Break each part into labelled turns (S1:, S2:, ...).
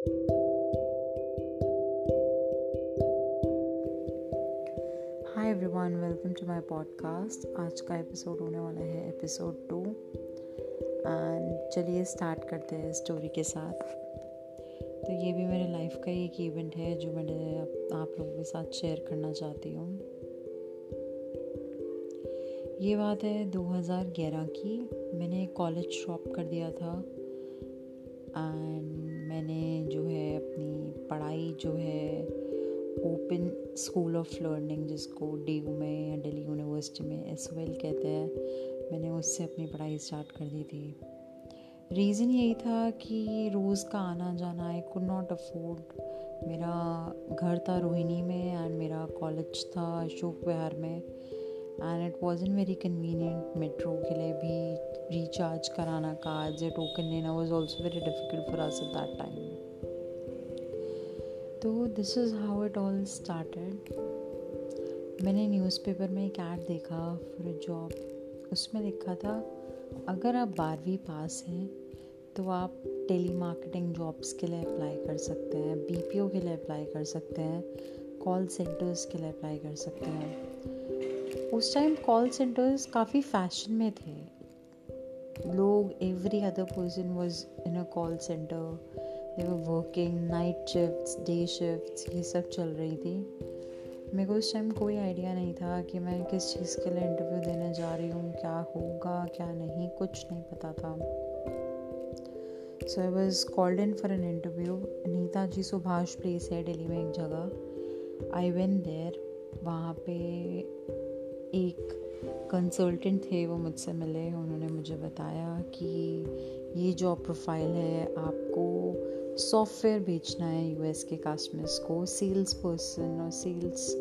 S1: Hi everyone welcome to my podcast आज का episode होने वाला है एपिसोड टू एंड चलिए स्टार्ट करते हैं स्टोरी के साथ. तो ये भी मेरे लाइफ का ही एक इवेंट है जो मैंने आप लोगों के साथ शेयर करना चाहती हूँ. ये बात है 2011 की. मैंने कॉलेज ड्रॉप कर दिया था. एंड मैंने जो है अपनी पढ़ाई जो है ओपन स्कूल ऑफ़ लर्निंग जिसको डी यू में या दिल्ली यूनिवर्सिटी में एस कहते हैं, मैंने उससे अपनी पढ़ाई स्टार्ट कर दी थी। रीज़न यही था कि रोज़ का आना जाना आई कुड नॉट अफोर्ड मेरा घर था रोहिणी में एंड मेरा कॉलेज था अशोक विहार में। And it was in very convenient metro के लिए भी रिचार्ज कराना कार्ड या टोकन लेना was also very difficult for us at that time तो this is how it all started मैंने न्यूज़पेपर में एक ऐड देखा फॉर अ जॉब उसमें लिखा था, अगर आप बारहवीं पास हैं तो आप टेली मार्केटिंग जॉब्स के लिए अप्लाई कर सकते हैं बीपीओ के लिए अप्लाई कर सकते हैं कॉल सेंटर्स के लिए अप्लाई कर सकते हैं. उस टाइम कॉल सेंटर्स काफ़ी फ़ैशन में थे। लोग every other person was in a call centre they were working night shifts day shifts ये सब चल रही थी। मेरे को उस टाइम कोई आइडिया नहीं था कि मैं किस चीज़ के लिए इंटरव्यू देने जा रही हूँ, क्या होगा, क्या नहीं, कुछ नहीं पता था। So I was called in for an interview Neeta ji Subhash place है दिल्ली में एक जगह। आई वेन देर वहाँ पे एक कंसल्टेंट थे, वो मुझसे मिले, उन्होंने मुझे बताया कि ये जॉब प्रोफ़ाइल है, आपको सॉफ्टवेयर बेचना है यूएस के कस्टमर्स को सेल्स पर्सन और सेल्स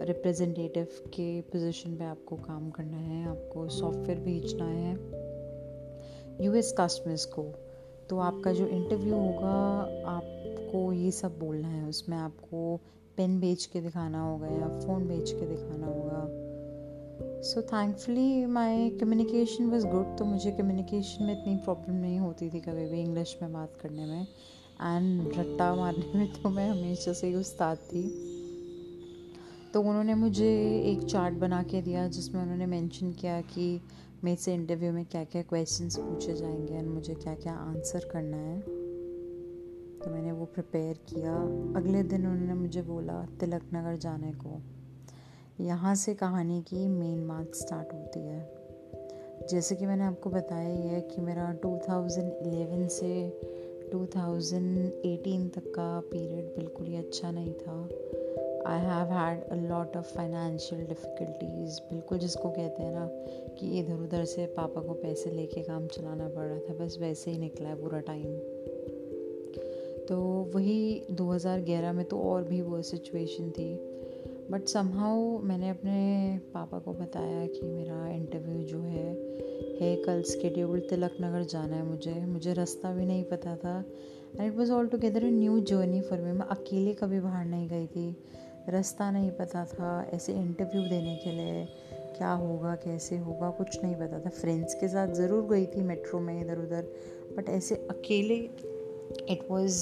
S1: रिप्रेजेंटेटिव के पोजीशन पे आपको काम करना है, आपको सॉफ्टवेयर बेचना है यूएस कस्टमर्स को। तो आपका जो इंटरव्यू होगा, आपको ये सब बोलना है, उसमें आपको पेन बेच के दिखाना होगा या फ़ोन बेच के दिखाना होगा। So thankfully my communication was good तो मुझे कम्युनिकेशन में इतनी प्रॉब्लम नहीं होती थी कभी भी इंग्लिश में बात करने में। एंड रट्टा मारने में तो मैं हमेशा से ही उस्ताद थी। तो उन्होंने मुझे एक चार्ट बना के दिया जिसमें उन्होंने मेंशन किया कि मेरे से इंटरव्यू में क्या क्या क्वेश्चंस पूछे जाएँगे एंड मुझे क्या क्या आंसर करना है। तो मैंने वो प्रिपेयर किया। अगले दिन उन्होंने मुझे बोला, तिलक नगर जाने को। यहाँ से कहानी की मेन बात स्टार्ट होती है। जैसे कि मैंने आपको बताया ही है कि मेरा 2011 से 2018 तक का पीरियड बिल्कुल ही अच्छा नहीं था। I have had a lot of financial difficulties बिल्कुल जिसको कहते हैं ना कि इधर उधर से पापा को पैसे लेके काम चलाना पड़ रहा था, बस वैसे ही निकला है पूरा टाइम तो वही 2011 में तो और भी वो सिचुएशन थी। बट समहाउ मैंने अपने पापा को बताया कि मेरा इंटरव्यू जो है है कल स्केड्यूल तिलक नगर जाना है मुझे। मुझे रास्ता भी नहीं पता था। And it was all together a new journey for me मैं अकेले कभी बाहर नहीं गई थी। रास्ता नहीं पता था ऐसे इंटरव्यू देने के लिए। क्या होगा, कैसे होगा, कुछ नहीं पता था। फ्रेंड्स के साथ ज़रूर गई थी मेट्रो में इधर उधर बट ऐसे अकेले it was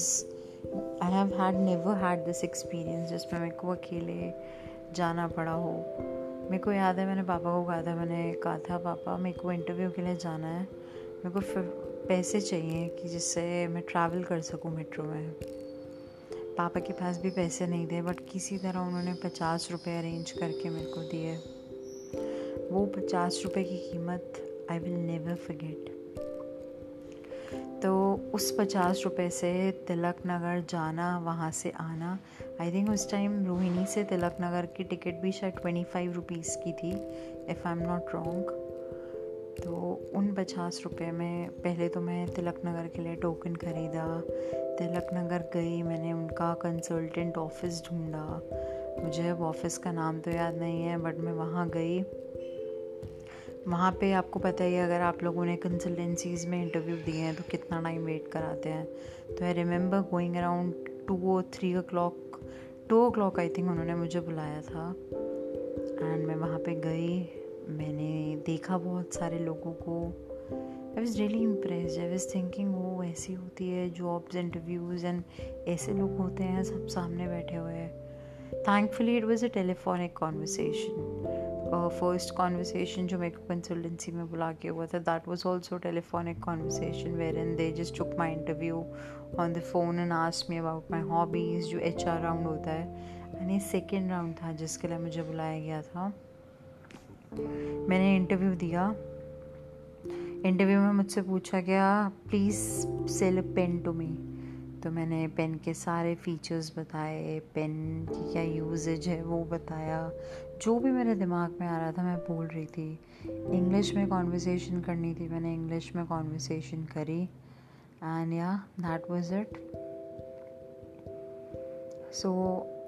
S1: I have had never had this experience जिसमें मेरे को अकेले जाना पड़ा हो। मेरे को याद है, मैंने पापा को कहा था, मैंने कहा था, पापा, मेरे को इंटरव्यू के लिए जाना है। मेरे को फिर पैसे चाहिए कि जिससे मैं ट्रैवल कर सकूँ मेट्रो में। पापा के पास भी पैसे नहीं थे बट किसी तरह उन्होंने पचास रुपये अरेंज करके मेरे को दिए। वो पचास रुपये की कीमत आई विल नेवर फर्गेट तो उस पचास रुपये से तिलक नगर जाना, वहाँ से आना। आई थिंक उस टाइम रोहिणी से तिलक नगर की टिकट भी शायद ट्वेंटी फाइव रुपीज़ की थी if I am not wrong तो उन पचास रुपये में पहले तो मैं तिलक नगर के लिए टोकन ख़रीदा। तिलक नगर गई, मैंने उनका कंसल्टेंट ऑफ़िस ढूंढा। मुझे अब ऑफ़िस का नाम तो याद नहीं है बट मैं वहाँ गई। वहाँ पे आपको पता ही है, अगर आप लोगों ने कंसल्टेंसीज में इंटरव्यू दिए हैं तो कितना टाइम वेट कराते हैं। तो I remember going around two or three o'clock two o'clock I think उन्होंने मुझे बुलाया था। एंड मैं वहाँ पे गई, मैंने देखा बहुत सारे लोगों को। I was really impress I was thinking वो ऐसी होती है जॉब्स इंटरव्यूज़ एंड ऐसे लोग होते हैं, सब सामने बैठे हुए हैं। Thankfully it was a telephonic conversation first conversation जो मेरे को कंसल्टेंसी में बुला के हुआ था that was also telephonic conversation wherein they just took my interview on the phone and ask me about my hobbies जो एच आर राउंड होता है. ये सेकेंड राउंड था जिसके लिए मुझे बुलाया गया था. मैंने इंटरव्यू दिया. इंटरव्यू में मुझसे पूछा गया please sell pen to me तो मैंने पेन के सारे फीचर्स बताए पेन की क्या यूजेज है वो बताया. जो भी मेरे दिमाग में आ रहा था, मैं बोल रही थी। इंग्लिश में कॉन्वर्सेशन करनी थी मैंने इंग्लिश में कॉन्वर्सेशन करी। And yeah that was it so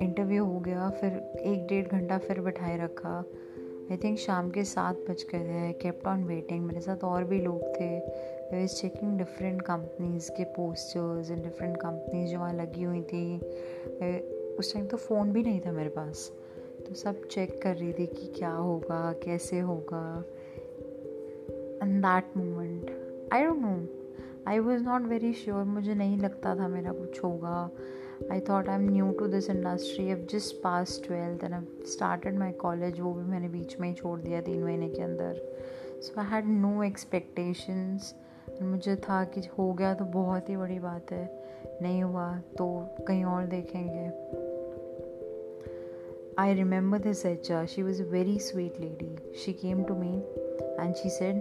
S1: interview हो गया, फिर एक डेढ़ घंटा फिर बिठाए रखा। आई थिंक शाम के सात बज गए थे। केप्ट ऑन वेटिंग मेरे साथ और भी लोग थे। I was checking different companies के पोस्टर्स एंड डिफरेंट कंपनीज़ जो वहाँ लगी हुई थी। उस टाइम तो फ़ोन भी नहीं था मेरे पास। तो सब चेक कर रही थी कि क्या होगा, कैसे होगा। And that moment I don't know I was not very sure मुझे नहीं लगता था मेरा कुछ होगा। I thought I am new to this industry I've just pass twelfth and I started my college वो भी मैंने बीच में ही छोड़ दिया तीन महीने के अंदर। So I had no expectations मुझे था कि हो गया तो बहुत ही बड़ी बात है। नहीं हुआ तो कहीं और देखेंगे। I remember this H she was a very sweet lady she came to me and she said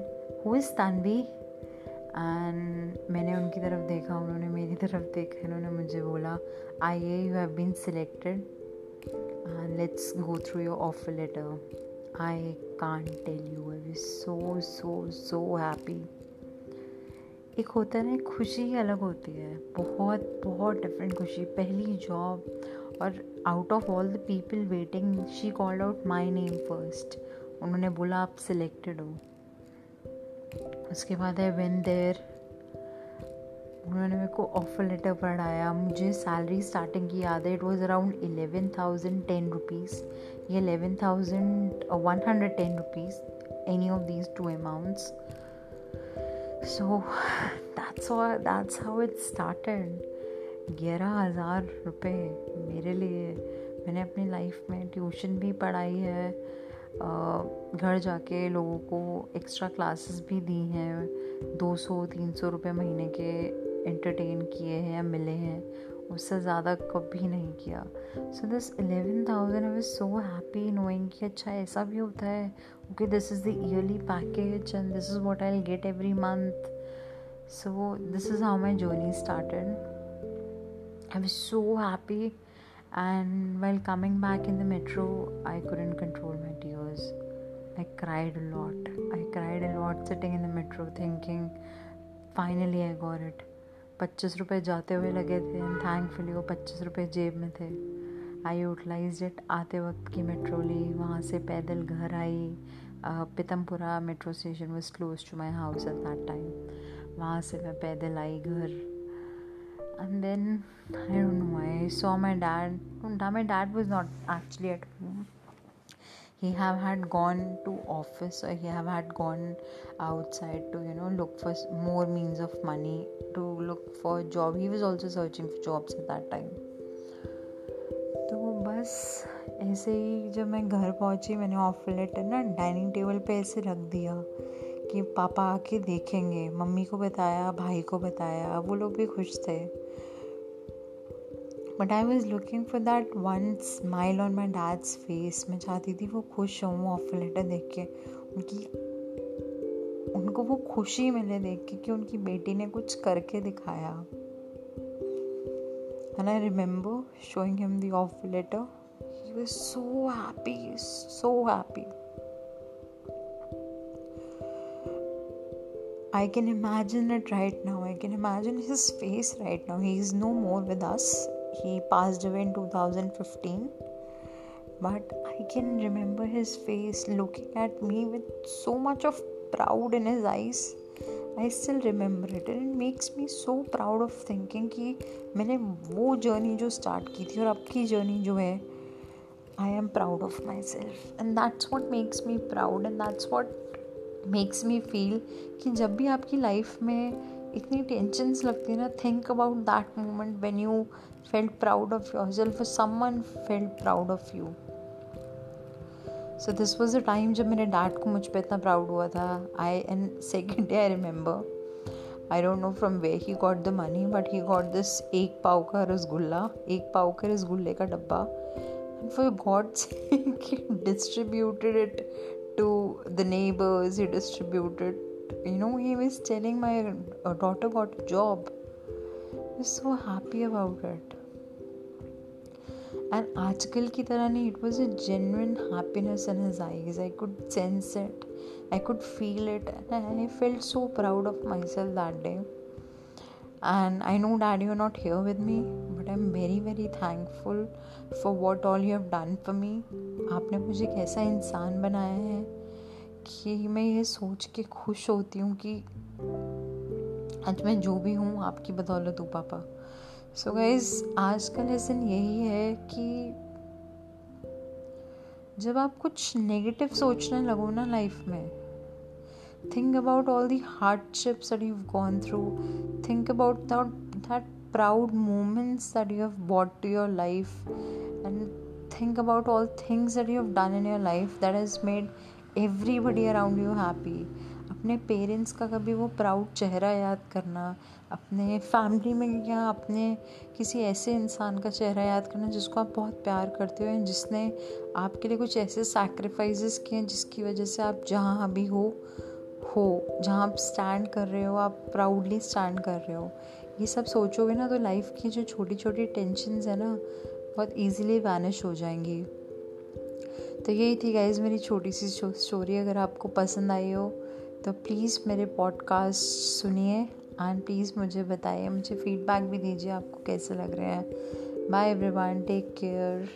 S1: who is Tanvi and मैंने उनकी तरफ़ देखा, उन्होंने मेरी तरफ़ देखा उन्होंने मुझे बोला I uh you have been selected and let's go through your offer letter I can tell you I was so so so happy एक होता है ना खुशी ही अलग होती है। बहुत बहुत डिफरेंट खुशी। पहली जॉब और out of all the people waiting she called out my name first उन्होंने बोला, आप सिलेक्टेड हो. उसके बाद है वेन देर उन्होंने मेरे को ऑफ़र लेटर पढ़ाया। मुझे सैलरी स्टार्टिंग की याद है। It was around eleven thousand ten rupees ये eleven thousand one hundred ten rupees any of these two amounts so that's that's how it started ग्यारह हज़ार रुपये मेरे लिए। मैंने अपनी लाइफ में ट्यूशन भी पढ़ाई है। घर जाके लोगों को एक्स्ट्रा क्लासेस भी दी हैं। दो सौ, तीन सौ रुपये महीने के एंटरटेन किए हैं या मिले हैं। उससे ज़्यादा कभी नहीं किया। So this eleven thousand I so happy knowing कि अच्छा ऐसा भी होता है। Okay this is the yearly package and this is what I get every month so this is how my journey started I was so happy and while coming back in the metro, i couldn't control my tears. I cried a lot. I cried a lot sitting in the metro thinking, finally i got it. पच्चीस रुपये जाते हुए लगे थे and thankfully वो पच्चीस रुपये जेब में थे। आई यूटिलाइज इट आते वक्त की मेट्रो ली, वहाँ से पैदल घर आई। Pitampura metro station was close to my house at that time वहाँ से मैं पैदल आई घर। And then I don't know. I saw my dad. My dad was not actually at home. he have had gone to office or he have had gone outside to you know look for more means of money to look for job he was also searching for jobs at that time तो बस ऐसे ही जब मैं घर पहुँची मैंने offer letter ना dining table पे ऐसे रख दिया कि पापा आके देखेंगे मम्मी को बताया भाई को बताया वो लोग भी खुश थे but I was looking for that one smile on my dad's face मैं चाहती थी वो खुश हों ऑफ़र लेटर देख के उनकी, उनको वो खुशी मिले देख के कि उनकी बेटी ने कुछ करके दिखाया and I remember showing him the offer letter he was so happy so happy I can imagine it right now. I can imagine his face right now. He is no more with us. He passed away in 2015 but i can remember his face looking at me with so much of proud in his eyes. I still remember it and makes me so proud of thinking कि मैंने वो journey जो start की थी और अब की journey जो है I am proud of my self and that's what makes me proud and that's what makes me feel कि जब भी आपकी लाइफ में इतनी टेंशन्स लगती है ना think about that moment when you felt proud of your self someone felt proud of you so this was a time जब मेरे डैड को मुझ पर इतना प्राउड हुआ था। I and second day I remember I don't know from where he got the money but he got this एक पाव का रसगुल्ला एक पाव के रसगुल्ले का डब्बा। And for he distributed it to the neighbors, he distributed, you know, he was telling my uh, daughter got a job. I was so happy about it. And आजकल की तरह नहीं it was a genuine happiness in his eyes. I could sense it. I could feel it. And I felt so proud of myself that day. And I know, Dad, you're not here with me, but I'm very, very thankful for what all you have done for me आपने मुझे एक ऐसा इंसान बनाया है देखिए मैं ये सोच के खुश होती हूँ कि आज मैं जो भी हूँ, आपकी बदौलत हूँ, पापा। सो गाइज़ आज का लेसन यही है कि जब आप कुछ नेगेटिव सोचने लगो ना लाइफ में think about all the hardships that you gone through think about that proud moments that you have bought to your life and think about all things that you have done in your life that has made everybody around you happy अपने parents का कभी वो proud चेहरा याद करना, अपने family में या अपने किसी ऐसे इंसान का चेहरा याद करना जिसको आप बहुत प्यार करते हो जिसने आपके लिए कुछ ऐसे सैक्रिफाइसेस किए हैं जिसकी वजह से आप जहाँ अभी हो हो, जहाँ आप स्टैंड कर रहे हो, आप प्राउडली स्टैंड कर रहे हो। ये सब सोचोगे ना तो लाइफ की जो छोटी छोटी टेंशन है ना, बहुत ईजीली वैनिश हो जाएँगी। तो यही थी गाइज़ मेरी छोटी सी स्टोरी अगर आपको पसंद आई हो तो प्लीज़ मेरे पॉडकास्ट सुनिए एंड प्लीज़ मुझे बताइए, मुझे फीडबैक भी दीजिए, आपको कैसे लग रहे हैं। Bye everyone take care